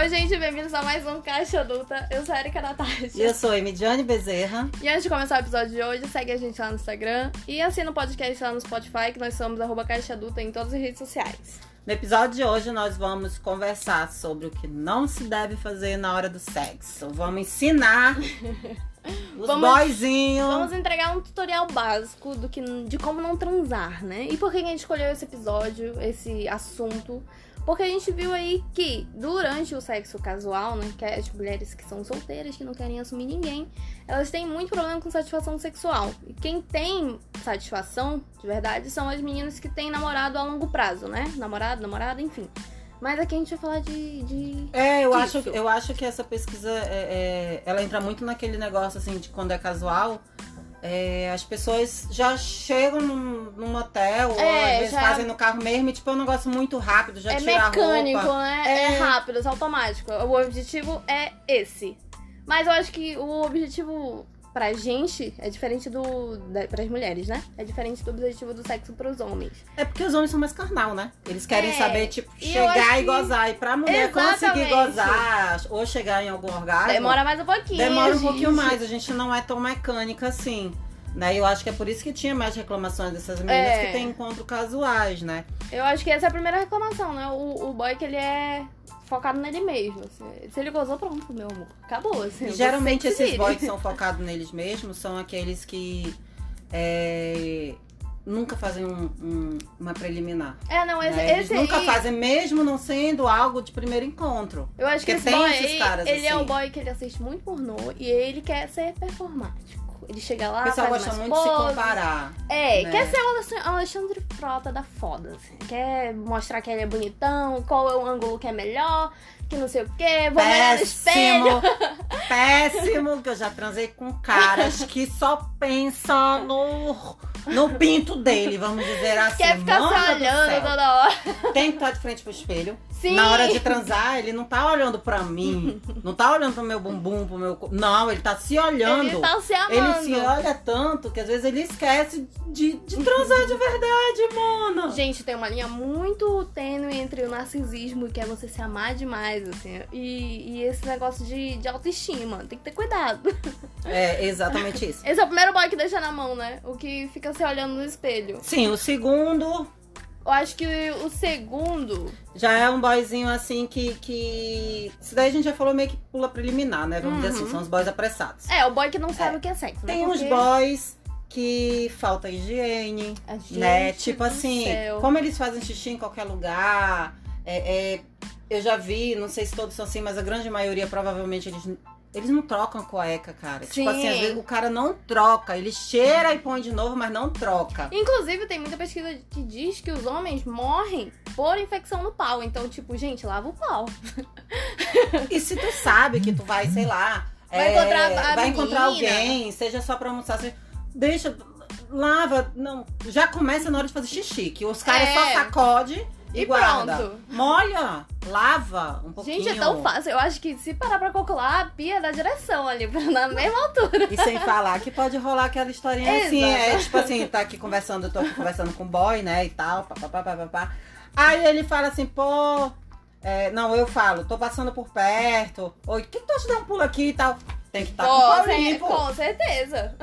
Oi, gente, bem-vindos a mais um Caixa Adulta. Eu sou a Erika Natasha. E eu sou a Emidiane Bezerra. E antes de começar o episódio de hoje, segue a gente lá no Instagram e assina o podcast lá no Spotify, que nós somos arroba Caixa Adulta em todas as redes sociais. No episódio de hoje, nós vamos conversar sobre o que não se deve fazer na hora do sexo. Vamos ensinar os Vamos- boyzinhos. Vamos entregar um tutorial básico do que, de como não transar, né? E por que a gente escolheu esse episódio, esse assunto? Porque a gente viu aí que durante o sexo casual, né? Que é as mulheres que são solteiras, que não querem assumir ninguém, elas têm muito problema com satisfação sexual. E quem tem satisfação, de verdade, são as meninas que têm namorado a longo prazo, né? Namorado, namorada, enfim. Mas aqui a gente vai falar de. de... É, eu acho, eu acho que essa pesquisa, é, é, ela entra muito naquele negócio, assim, de quando é casual. É, as pessoas já chegam num, num motel, ou É, às vezes já- fazem no carro mesmo, e tipo, é um negócio muito rápido, já é tira a mecânico, roupa. né? É... É. rápido, é automático. O objetivo é esse. Mas eu acho que o objetivo pra gente é diferente do. Da, pras mulheres, né? É diferente do objetivo do sexo pros homens. É porque os homens são mais carnal, né? Eles querem É, saber, tipo, chegar e que- gozar. E pra mulher conseguir Exatamente. gozar ou chegar em algum orgasmo, Demora mais um pouquinho. demora um gente. pouquinho mais. A gente não é tão mecânica assim. Né? Eu acho que é por isso que tinha mais reclamações dessas meninas É. que têm encontros casuais, né? Eu acho que essa é a primeira reclamação, né? O, o boy que ele é focado nele mesmo. assim. Se ele gozou, pronto, meu amor. Acabou, assim. Geralmente esses boys que são focados neles mesmos são aqueles que é, nunca fazem um- um- uma preliminar. É, não, esse, né? Eles esse nunca aí, fazem, mesmo não sendo algo de primeiro encontro. Eu acho que esse tem boy esses caras ele é assim. o boy que ele assiste muito pornô e ele quer ser performático. Ele chega lá, O pessoal gosta muito de se poses. comparar. É, né? quer ser o Alexandre- Frota da foda, assim. Quer mostrar que ele é bonitão, qual é o ângulo que é melhor, que não sei o quê. Vou olhar no espelho. Péssimo! Péssimo! Que eu já transei com caras que só pensam no, no pinto dele, vamos dizer assim. Quer ficar Mano se do olhando toda hora. Tem que estar de frente pro espelho. Sim. Na hora de transar, ele não tá olhando pra mim. Não tá olhando pro meu bumbum, pro meu. Não, ele tá se olhando. Ele tá se Ele amando. se olha tanto que às vezes ele esquece de, de transar de verdade, mano. Gente, tem uma linha muito tênue entre o narcisismo que é você se amar demais, assim. E, e esse negócio de, de autoestima. Tem que ter cuidado. É exatamente isso. Esse é o primeiro boy que deixa na mão, né? O que fica se olhando no espelho. Sim, o segundo Eu acho que o segundo. já é um boyzinho assim que. que... Isso daí a gente já falou meio que pula preliminar, né? Vamos dizer Uhum. assim, são os boys apressados. É, o boy que não sabe É. o que é sexo, né? Tem uns Porque- boys que falta higiene, gente né? Tipo assim, céu. como eles fazem xixi em qualquer lugar. é- é, eu já vi, não sei se todos são assim, mas a grande maioria provavelmente eles. Eles não trocam cueca, cara. Sim. Tipo assim, às vezes o cara não troca. Ele cheira e põe de novo, mas não troca. Inclusive, tem muita pesquisa que diz que os homens morrem por infecção no pau. Então, tipo, gente, lava o pau. E se tu sabe que tu vai, sei lá, Vai é, encontrar vai encontrar alguém, seja só pra almoçar, seja, deixa, lava, não, já começa na hora de fazer xixi, que os caras É. só sacode e, E guarda. pronto. Molha, lava um pouquinho. Gente, é tão fácil. Eu acho que se parar pra calcular, a pia é da direção ali, na mesma altura. E sem falar que pode rolar aquela historinha assim, Exato. é tipo assim, tá aqui conversando, eu tô aqui conversando com o boy, né, e tal, papapá, papapá. Aí ele fala assim, pô, é, não, eu falo, tô passando por perto, oi, que tu acha de dar um pulo aqui e tal? Tem que estar com o pau limpo. com certeza.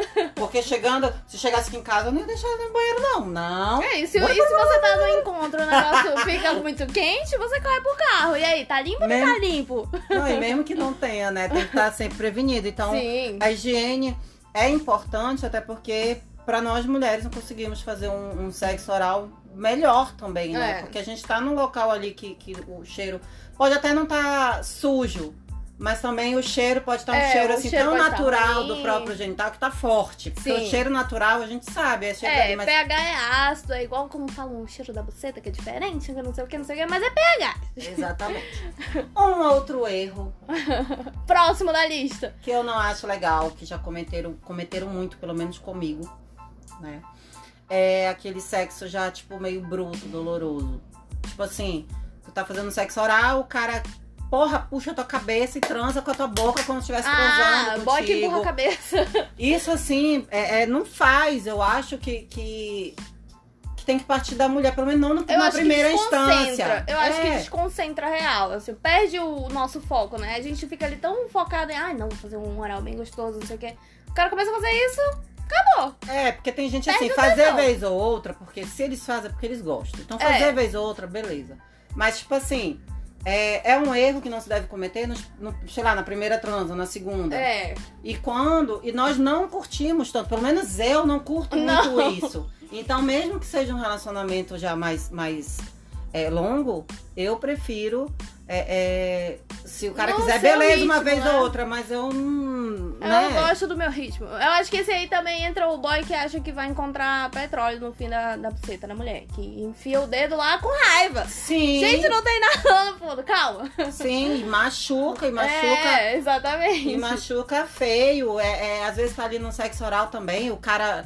Porque chegando, se chegasse aqui em casa, eu não ia deixar no banheiro, não. Não. É, e se, e se você tá no encontro, o negócio fica muito quente, você corre pro carro. E aí, tá limpo ou não tá limpo? Não, e mesmo que não tenha, né? Tem que estar sempre prevenido. Então, Sim. a higiene é importante, até porque pra nós mulheres não conseguimos fazer um, um sexo oral melhor também, né? É. Porque a gente tá num local ali que, que o cheiro pode até não estar sujo. Mas também o cheiro pode estar um É, cheiro assim cheiro tão natural do próprio genital que tá forte. Porque Sim. o cheiro natural a gente sabe, é cheiro É, ali, mas pH é ácido, é igual como falam o cheiro da buceta, que é diferente, que não sei o que, não sei o que, mas é pH. Exatamente. Um outro erro Próximo da lista. que eu não acho legal, que já cometeram, cometeram muito, pelo menos comigo, né? É aquele sexo já, tipo, meio bruto, doloroso. Tipo assim, tu tá fazendo sexo oral, o cara, porra, puxa a tua cabeça e transa com a tua boca como se estivesse Ah, transando boy que contigo. empurra a cabeça. Isso, assim, é, é, não faz. Eu acho que, que, que tem que partir da mulher, pelo menos não no- Eu na acho primeira instância. Eu acho que É. desconcentra real. Assim, perde o nosso foco, né? A gente fica ali tão focado em, ai, não, vou fazer um oral bem gostoso, não sei o quê. O cara começa a fazer isso, acabou. É, porque tem gente Perde assim, fazer tesão. vez ou outra, porque se eles fazem é porque eles gostam. Então fazer É. vez ou outra, beleza. Mas, tipo assim, é, é um erro que não se deve cometer, no, no- sei lá, na primeira transa, na segunda. É. E quando. E nós não curtimos tanto, pelo menos eu não curto Não. muito isso. Então, mesmo que seja um relacionamento já mais, mais é, longo, eu prefiro. É, é, se o cara No quiser, seu beleza, uma ritmo, vez né? ou outra, mas eu não. Eu né? gosto do meu ritmo. Eu acho que esse aí também entra o boy que acha que vai encontrar petróleo no fim da, da buceta da mulher. Que enfia o dedo lá com raiva. Sim. Gente, não tem nada no fundo, calma. Sim, e machuca, e machuca. É, exatamente. E machuca feio. É, é, às vezes tá ali no sexo oral também, o cara.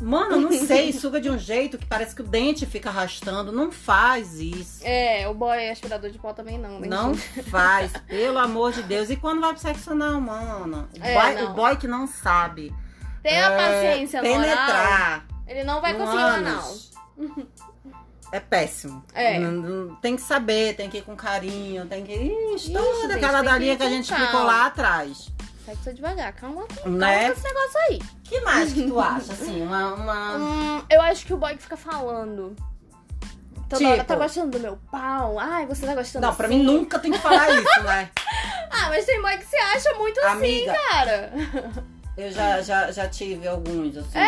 Mano, não sei, suga de um jeito que parece que o dente fica arrastando. Não faz isso. É, o boy aspirador de pó também não. né? Não faz, pelo amor de Deus. E quando vai pro sexo anal, mano? O, É, boy, não. o boy que não sabe. Tem a é, paciência Penetrar. ele não vai conseguir ânus. É péssimo. É. Não- não- tem que saber, tem que ir com carinho, tem que. Ixi, toda gente, aquela que dalinha ir que a gente explicou lá atrás. Sexo devagar, calma, calma Né? com esse negócio aí. que mais que tu acha, assim? Uma. uma... Hum, eu acho que o boy que fica falando. Toda Tipo? hora, tá gostando do meu pau? Ai, você tá gostando Não, pra assim? mim nunca tem que falar isso, né? Ah, mas tem boy que se acha muito Amiga, assim, cara. Eu já, já, já tive alguns, assim.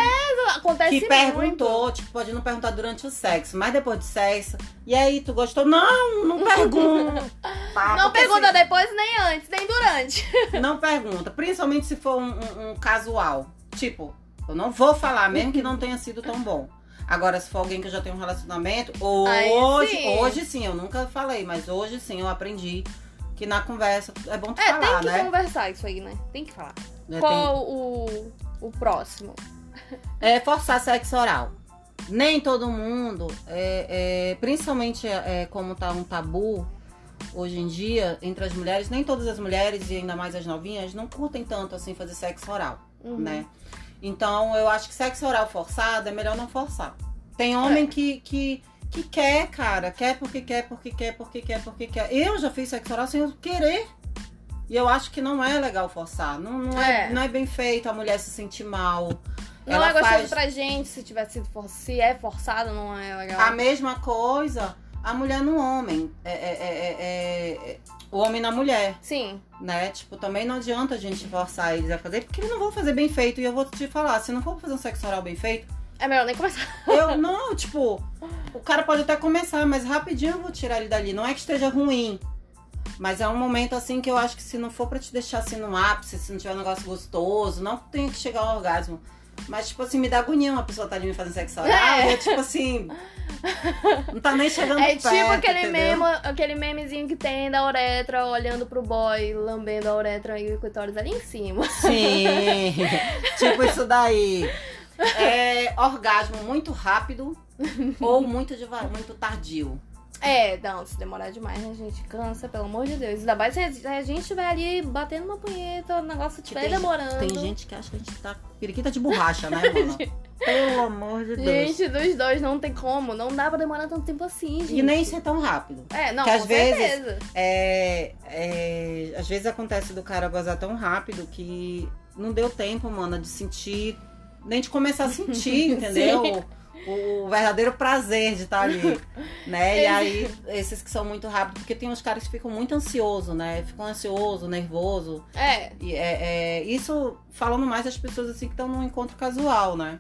Acontece que É, muito. perguntou, tipo, pode não perguntar durante o sexo, mas depois do sexo. E aí, tu gostou? Não, não pergunta. Tá, Não pergunta se- depois, nem antes, nem durante. Não pergunta. Principalmente se for um, um- um casual. Tipo, eu não vou falar, mesmo que não tenha sido tão bom. Agora, se for alguém que eu já tem um relacionamento, hoje, sim. hoje sim, eu nunca falei, mas hoje sim eu aprendi que na conversa é bom tu É, falar, tem que né? conversar isso aí, né? Tem que falar. É, tem- Qual o, o próximo? É forçar sexo oral. Nem todo mundo, é, é, principalmente é, como tá um tabu hoje em dia entre as mulheres, nem todas as mulheres e ainda mais as novinhas não curtem tanto assim fazer sexo oral, Uhum. né? Então eu acho que sexo oral forçado é melhor não forçar. Tem homem É. que, que, que quer, cara, quer porque quer, porque quer, porque quer, porque quer. Eu já fiz sexo oral sem eu querer. E eu acho que não é legal forçar. Não, não, é. É. não é bem feito a mulher se sentir mal. Não Ela é gostoso faz- pra gente se tiver sido for... se é forçado, não é legal. A mesma coisa, a mulher no homem. É, é- é- é- é- o homem na mulher, Sim. né? Tipo, também não adianta a gente forçar eles a fazer, porque eles não vão fazer bem feito. E eu vou te falar, se não for fazer um sexo oral bem feito, É melhor nem começar. eu não, tipo, cara pode até começar, mas rapidinho eu vou tirar ele dali. Não é que esteja ruim. Mas é um momento assim que eu acho que se não for pra te deixar assim no ápice, se não tiver um negócio gostoso, não tem que chegar ao orgasmo. Mas, tipo assim, me dá agonia uma pessoa tá ali me fazendo sexo oral. É. Eu, tipo assim. Não tá nem chegando É perto, tipo aquele, entendeu? meme, aquele memezinho que tem da uretra olhando pro boy, lambendo a uretra e o clitóris ali em cima. Sim. tipo isso daí. É orgasmo muito rápido ou muito devagar, muito tardio. É, não, se demorar demais, a gente cansa, pelo amor de Deus. Ainda mais se a gente estiver ali batendo uma punheta, o negócio estiver demorando. Tem gente que acha que a gente tá periquita de borracha, né, mano? Pelo amor de Deus. Gente, dos dois não tem como. Não dá pra demorar tanto tempo assim, gente. E nem ser tão rápido. É, não, que às com vezes- certeza. É, é, às vezes acontece do cara gozar tão rápido que não deu tempo, mano, de sentir, nem de começar a sentir, entendeu? O, o verdadeiro prazer de estar ali, né? E aí, esses que são muito rápidos, porque tem uns caras que ficam muito ansiosos, né? Ficam ansioso, nervoso. É, E é, é, isso falando mais das pessoas assim que estão num encontro casual, né?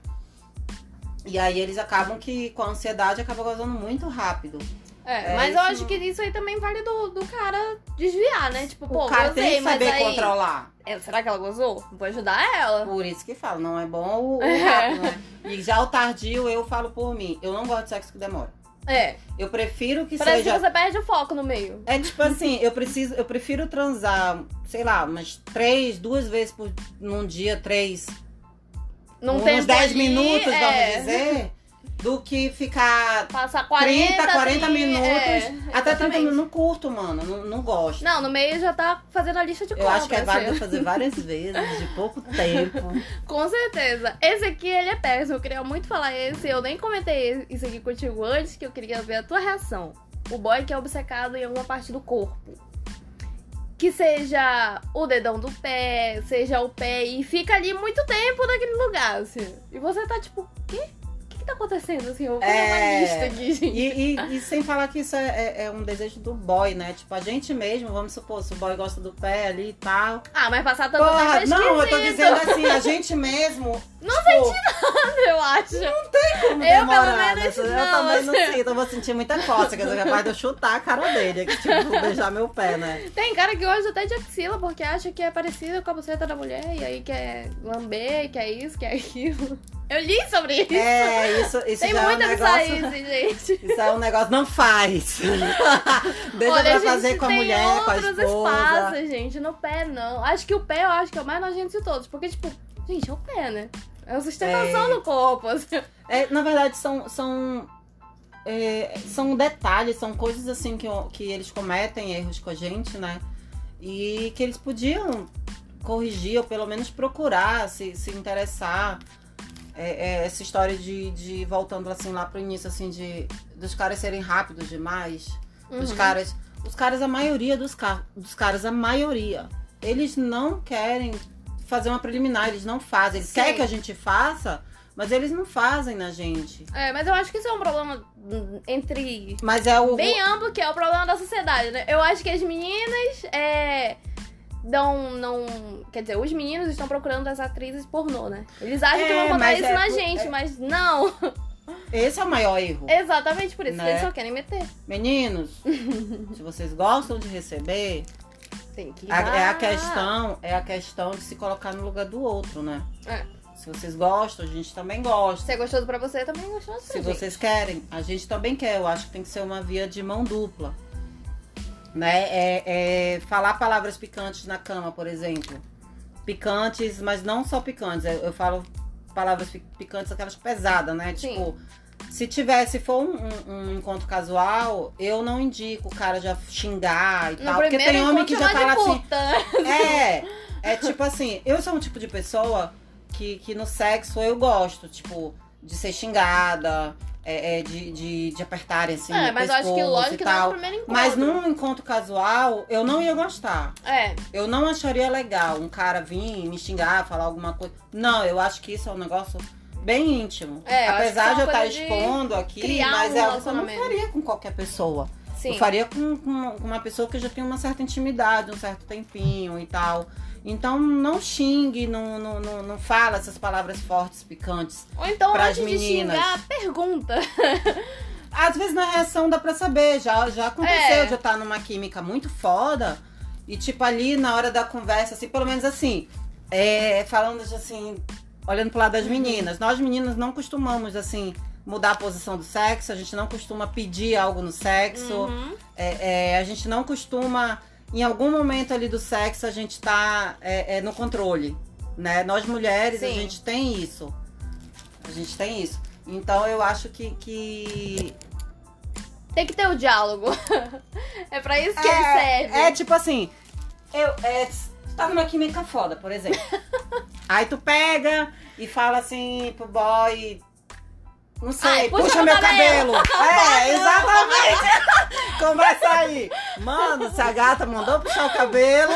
E aí eles acabam que com a ansiedade acaba gozando muito rápido. É. É, mas eu acho que isso aí também vale do, do cara desviar, né? Tipo, pô, o cara gozei, tem que mas saber aí... controlar. É, será que ela gozou? Vou ajudar ela. Por isso que falo, não é bom o, o É. rápido, né? E já o tardio, eu falo por mim. Eu não gosto de sexo que demora. É, Eu prefiro que parece seja. que você perde o foco no meio. É tipo assim, eu preciso, eu prefiro transar, sei lá, umas três, duas vezes por num dia, três, Não uns tem 10 minutos, vamos dizer. Do que ficar Passar 40, 30, 40 30, minutos. é, até 30 exatamente. minutos. Não curto, mano. Não, não gosto. Não, no meio já tá fazendo a lista de Eu compras. acho que é válido assim. fazer várias vezes, de pouco tempo. Com certeza. Esse aqui, ele é péssimo. Eu queria muito falar esse. Eu nem comentei isso aqui contigo antes, que eu queria ver a tua reação. O boy que é obcecado em alguma parte do corpo. Que seja o dedão do pé, seja o pé, e fica ali muito tempo naquele lugar, assim. E você tá tipo, quê? O que, tá acontecendo, assim? Eu vou fazer uma É, lista aqui, gente. E, e- e sem falar que isso é, é- é um desejo do boy, né? Tipo, a gente mesmo, vamos supor, se o boy gosta do pé ali e tal. Ah, mas passar tanto Porra, tempo é não, eu tô dizendo assim, a gente mesmo. Não tipo, eu acho. como Eu, pelo demorar, menos, né? Eu não, também não sinto, eu vou sentir muita cócega, eu capaz de eu chutar a cara dele, que, tipo, beijar meu pé, né? Tem cara que gosta até de axila porque acha que é parecido com a buceta da mulher e aí quer lamber, quer isso, quer aquilo. Eu li sobre isso. É, isso, isso Tem já é um muita negócio. bizarrice, gente. Isso é um negócio, não faz. Deixa Olha, pra fazer com a mulher, com a outros esposa. espaços, gente. No pé, não. Acho que o pé, eu acho que é o mais nojento de todos. Porque, tipo, gente, é o pé, né? É a sustentação É. do corpo. assim. É, na verdade, são. são é, são detalhes, são coisas assim que, que eles cometem erros com a gente, né? E que eles podiam corrigir, ou pelo menos procurar, se, se interessar. É, é, essa história de, de, voltando assim lá pro início, assim, de dos caras serem rápidos demais. Dos Uhum. caras. Os caras, a maioria dos, ca dos caras, a maioria, eles não querem fazer uma preliminar, eles não fazem. Eles Sim. querem que a gente faça, mas eles não fazem na gente. É, mas eu acho que isso é um problema entre Mas é o. bem amplo que é o problema da sociedade, né? Eu acho que as meninas é, dão, não, quer dizer, os meninos estão procurando as atrizes pornô, né? Eles acham que É, vão encontrar mas isso é na gente, é- mas não. Esse é o maior erro. Exatamente por isso que Né? eles só querem meter. Meninos, se vocês gostam de receber, Tem que a- é a questão, é a questão de se colocar no lugar do outro, né? É. Se vocês gostam, a gente também gosta. Se é gostoso pra você, também é gostoso pra Se gente. vocês querem, a gente também quer. Eu acho que tem que ser uma via de mão dupla. Né? É, é falar palavras picantes na cama, por exemplo. Picantes, mas não só picantes. Eu, eu falo palavras pi- picantes, aquelas pesadas, né? Sim. Tipo, se tiver, se for um, um- um encontro casual, eu não indico o cara já xingar e No tal. Porque tem homem que já fala assim. É, é tipo assim, eu sou um tipo de pessoa que, que no sexo eu gosto, tipo, de ser xingada, é, é, de, de, de apertarem assim. É, mas eu acho que lógico que não é tal. o primeiro encontro. Mas num encontro casual, eu não ia gostar. É, Eu não acharia legal um cara vir me xingar, falar alguma coisa. Não, eu acho que isso é um negócio bem íntimo. É, Apesar isso de é eu uma estar expondo aqui, mas um é algo que eu não faria com qualquer pessoa. sim. Eu faria com, com com uma pessoa que já tem uma certa intimidade, um certo tempinho e tal. Então não xingue, não, não, não, não fala essas palavras fortes, picantes. Ou então, pras antes de meninas. xingar, pergunta. Às vezes na reação dá pra saber, já, já aconteceu É. de eu estar numa química muito foda. E tipo ali na hora da conversa, assim, pelo menos assim, é, falando de, assim, olhando pro lado das meninas. Nós meninas não costumamos, assim, mudar a posição do sexo, a gente não costuma pedir algo no sexo. Uhum. É, é, a gente não costuma, em algum momento ali do sexo, a gente tá é, é, no controle, né? Nós mulheres, a Sim. gente tem isso. A gente tem isso. Então eu acho que. que... Tem que ter o diálogo. é pra isso que ele serve. é tipo assim, eu é, tu tá numa química foda, por exemplo. Aí tu pega e fala assim pro boy. Não sei, Ai, puxa puxa, meu cabelo. cabelo. É, exatamente. Começa aí. Mano, se a gata mandou puxar o cabelo,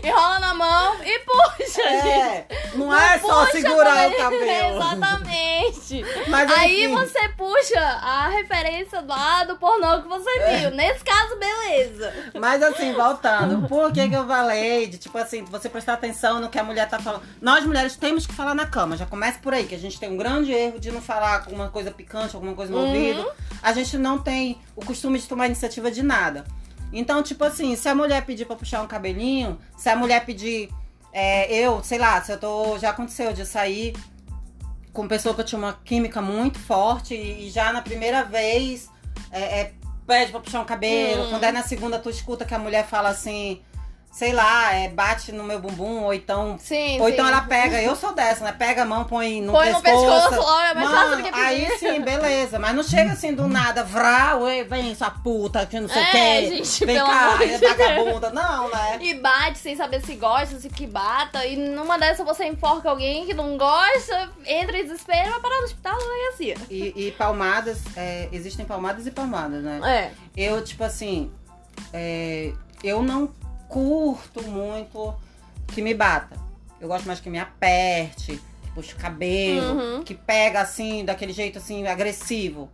Enrola na mão e puxa, gente. é, não é só segurar o cabelo. Exatamente. Mas Aí enfim, você puxa a referência lá do pornô que você É. viu. Nesse caso, beleza. Mas assim, voltando, por que, que eu falei de, tipo assim, você prestar atenção no que a mulher tá falando? Nós mulheres temos que falar na cama, já começa por aí, que a gente tem um grande erro de não falar alguma coisa picante, alguma coisa no Uhum. ouvido. A gente não tem o costume de tomar iniciativa de nada. Então, tipo assim, se a mulher pedir pra puxar um cabelinho, se a mulher pedir, é, eu, sei lá, se eu tô. Já aconteceu de sair com pessoa que eu tinha uma química muito forte e, e já na primeira vez é, é, pede pra puxar um cabelo. Hum. Quando é na segunda, tu escuta que a mulher fala assim. Sei lá, é, bate no meu bumbum, ou então. Sim, Ou sim. então ela pega, eu sou dessa, né? Pega a mão, põe no Põe no pescoço. pescoço, ó, é mais fácil do Mano, que pedir. aí sim, beleza. Mas não chega assim do nada, vrá, ué, vem sua puta, que não sei o É, quê. gente, vem cá, é vagabunda. Não, né? E bate sem saber se gosta, se que bata. E numa dessas você enforca alguém que não gosta, entra em desespero, vai parar no hospital na delegacia. E, e palmadas, é, existem palmadas e palmadas, né? É. Eu, tipo assim, é, eu não curto muito que me bata. Eu gosto mais que me aperte, que puxe o cabelo, Uhum. que pega assim, daquele jeito assim, agressivo.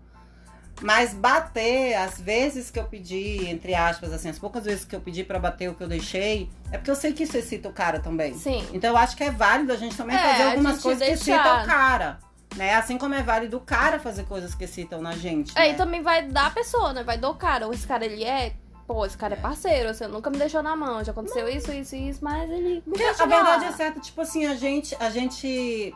Mas bater, às vezes que eu pedi, entre aspas, assim, as poucas vezes que eu pedi pra bater o que eu deixei, é porque eu sei que isso excita o cara também. Sim. Então eu acho que é válido a gente também É, fazer algumas coisas que deixar. excitam o cara. Né? Assim como é válido o cara fazer coisas que excitam na gente. É, né? e também vai da pessoa, né? Vai do cara. Ou esse cara, ele é... Pô, esse cara é parceiro, você nunca me deixou na mão. Já aconteceu isso, isso e isso, mas ele Porque a verdade é certa, tipo assim, a gente, a gente.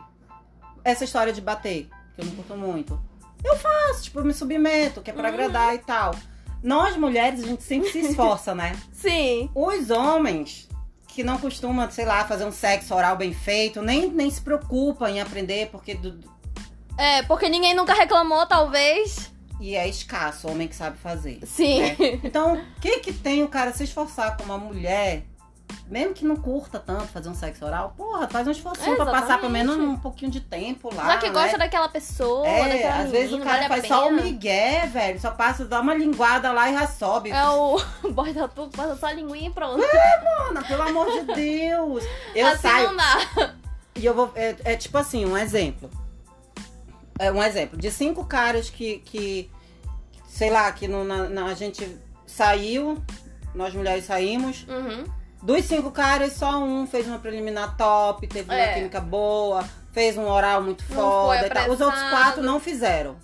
Essa história de bater, que eu não curto muito. Eu faço, tipo, eu me submeto, que é pra Uhum. agradar e tal. Nós mulheres, a gente sempre se esforça, né? Sim. Os homens que não costumam, sei lá, fazer um sexo oral bem feito, nem, nem se preocupam em aprender, porque. do- É, porque ninguém nunca reclamou, talvez. E é escasso o homem que sabe fazer. Sim. né? Então, o que que tem o cara se esforçar com uma mulher, mesmo que não curta tanto fazer um sexo oral? Porra, faz um esforcinho pra passar pelo menos um pouquinho de tempo lá. Já que gosta né? daquela pessoa, É, daquela às vezes o menina, cara vale faz só o migué, velho. Só passa, dá uma linguada lá e já sobe. É o boy da tudo, passa só a linguinha e pronto. Mano, pelo amor de Deus. Eu assim saio. não dá. E eu vou. É, é tipo assim, um exemplo. É um exemplo. De cinco caras que. que sei lá, que no, na, na- a gente saiu, nós mulheres saímos. Uhum. Dos cinco caras, só um fez uma preliminar top, teve uma É. química boa, fez um oral muito Não foda e. Os outros quatro não fizeram.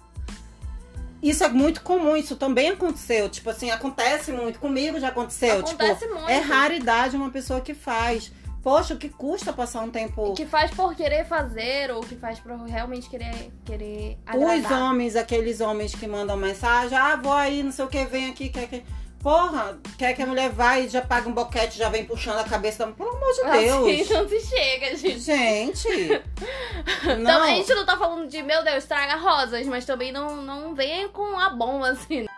Isso é muito comum, isso também aconteceu. Tipo assim, acontece muito. Comigo já aconteceu. Acontece tipo, muito. é raridade uma pessoa que faz. Poxa, o que custa passar um tempo. Que faz por querer fazer ou que faz por realmente querer, querer Os agradar. homens, aqueles homens que mandam mensagem, ah, vou aí, não sei o que, vem aqui, quer que. Porra, quer que a mulher vai e já paga um boquete, já vem puxando a cabeça da. Pelo amor de Deus! Assim não se chega, gente. Gente! Não. a gente não tá falando de, meu Deus, traga rosas, mas também não, não venha com a bomba, assim.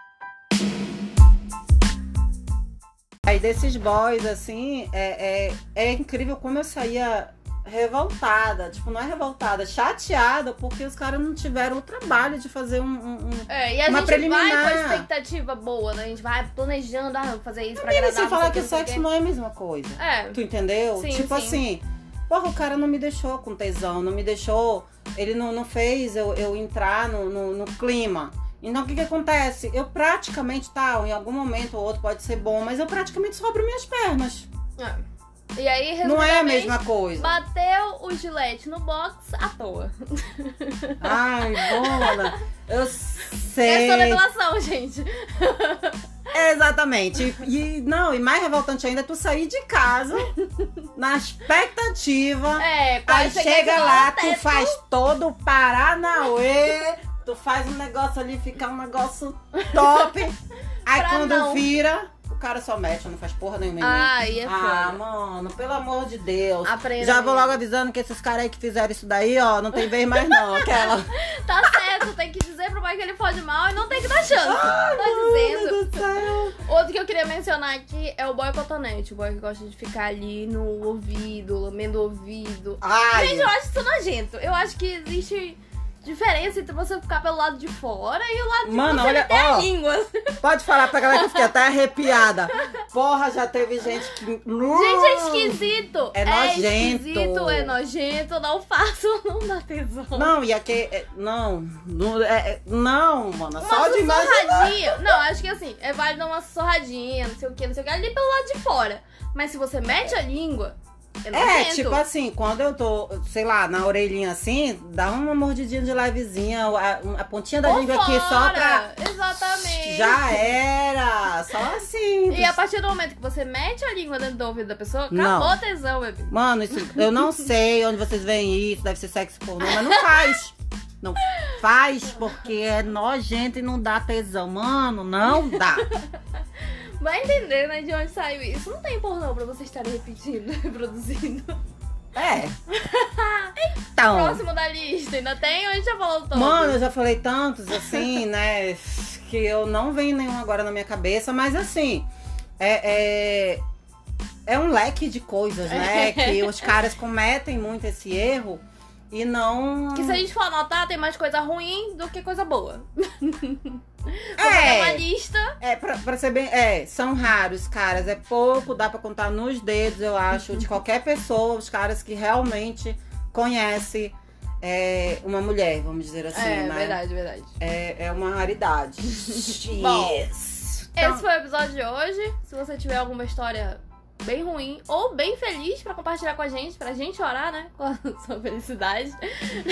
Aí desses boys, assim, é, é, é incrível como eu saía revoltada. Tipo, não é revoltada, chateada, porque os caras não tiveram o trabalho de fazer um. um- É, e a Uma gente vai preliminar. com a expectativa boa, né? A gente vai planejando, ah, fazer isso pra agradar. sem falar que sexo não é a mesma coisa. É. Tu entendeu? Sim, tipo sim. assim, porra, o cara não me deixou com tesão, não me deixou. Ele não, não fez eu, eu entrar no, no, no clima. Então o que que acontece? Eu praticamente, tá, em algum momento ou outro pode ser bom, mas eu praticamente só abro minhas pernas. É. E aí, Não é a mesma coisa. Bateu o gilete no box à toa. Ai, bona. Eu É sei. só revelação, gente. Exatamente. E, e- não, e mais revoltante ainda é tu sair de casa na expectativa. É, Aí chega lá, tu faz todo o Paranauê, tu faz um negócio ali ficar um negócio top. Aí Pra quando não. vira, o cara só mexe, não faz porra nenhuma. Ai, é ah, foda. mano, pelo amor de Deus. Aprenda Já vou logo avisando que esses caras aí que fizeram isso daí, ó, não tem vez mais não. Aquela. Tá certo, tem que dizer pro pai que ele pode mal e não tem que dar chance. tá dizendo. Do céu. Outro que eu queria mencionar aqui é o boy cotonete. O boy que gosta de ficar ali no ouvido, lambendo o ouvido. Ai, Gente, eu acho isso nojento. Eu acho que existe diferença entre você ficar pelo lado de fora e o lado de Mano, olha, meter a ó. língua. pode falar pra galera que eu fiquei até arrepiada. Porra, já teve gente que. Gente, é esquisito. É nojento. esquisito, é nojento. Não faço, não dá tesão. Não, e aqui. é- Não, não, é, é- não, mano. Uma Só de imaginar. Não, acho que assim, é válido uma sussurradinha, não sei o que, não sei o que, ali pelo lado de fora. Mas se você mete a língua, é tipo assim, quando eu tô, sei lá, na orelhinha assim, dá uma mordidinha de levezinha, a, a pontinha da língua aqui só pra. Exatamente. Já era! Só assim. E a partir do momento que você mete a língua dentro do ouvido da pessoa, Não. acabou a tesão, bebê. Mano, isso, eu não sei onde vocês veem isso, deve ser sexo pornô, mas não faz. Não faz porque é nojento e não dá tesão. Mano, não dá. Vai entender, né, de onde saiu isso. Não tem pornô pra vocês estarem repetindo, reproduzindo. É. Então. Próximo da lista, ainda tem ou a gente já falou todos? Mano, eu já falei tantos, assim, né? Que eu não venho nenhum agora na minha cabeça, mas assim, é, é, é um leque de coisas, né? que os caras cometem muito esse erro e não. Que se a gente for anotar, tem mais coisa ruim do que coisa boa. É. uma lista. É, pra, pra ser bem. É, são raros, caras. É pouco, dá pra contar nos dedos, eu acho, de qualquer pessoa, os caras que realmente conhecem é, uma mulher, vamos dizer assim, é, né? verdade, verdade. É, é uma raridade. Bom, yes. Então, Esse foi o episódio de hoje. Se você tiver alguma história bem ruim ou bem feliz pra compartilhar com a gente, pra gente orar, né? Com a sua felicidade.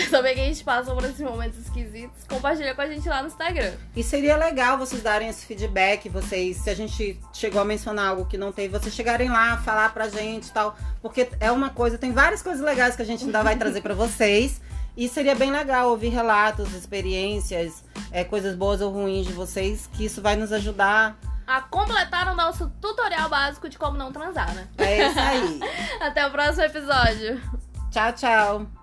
Saber que a gente passou por esses momentos esquisitos. Compartilha com a gente lá no Instagram. E seria legal vocês darem esse feedback, vocês, se a gente chegou a mencionar algo que não teve, vocês chegarem lá, falar pra gente e tal. Porque é uma coisa, tem várias coisas legais que a gente ainda vai trazer pra vocês. E seria bem legal ouvir relatos, experiências, é, coisas boas ou ruins de vocês, que isso vai nos ajudar. A completar o nosso tutorial básico de como não transar, né? É isso aí. Até o próximo episódio. tchau, tchau.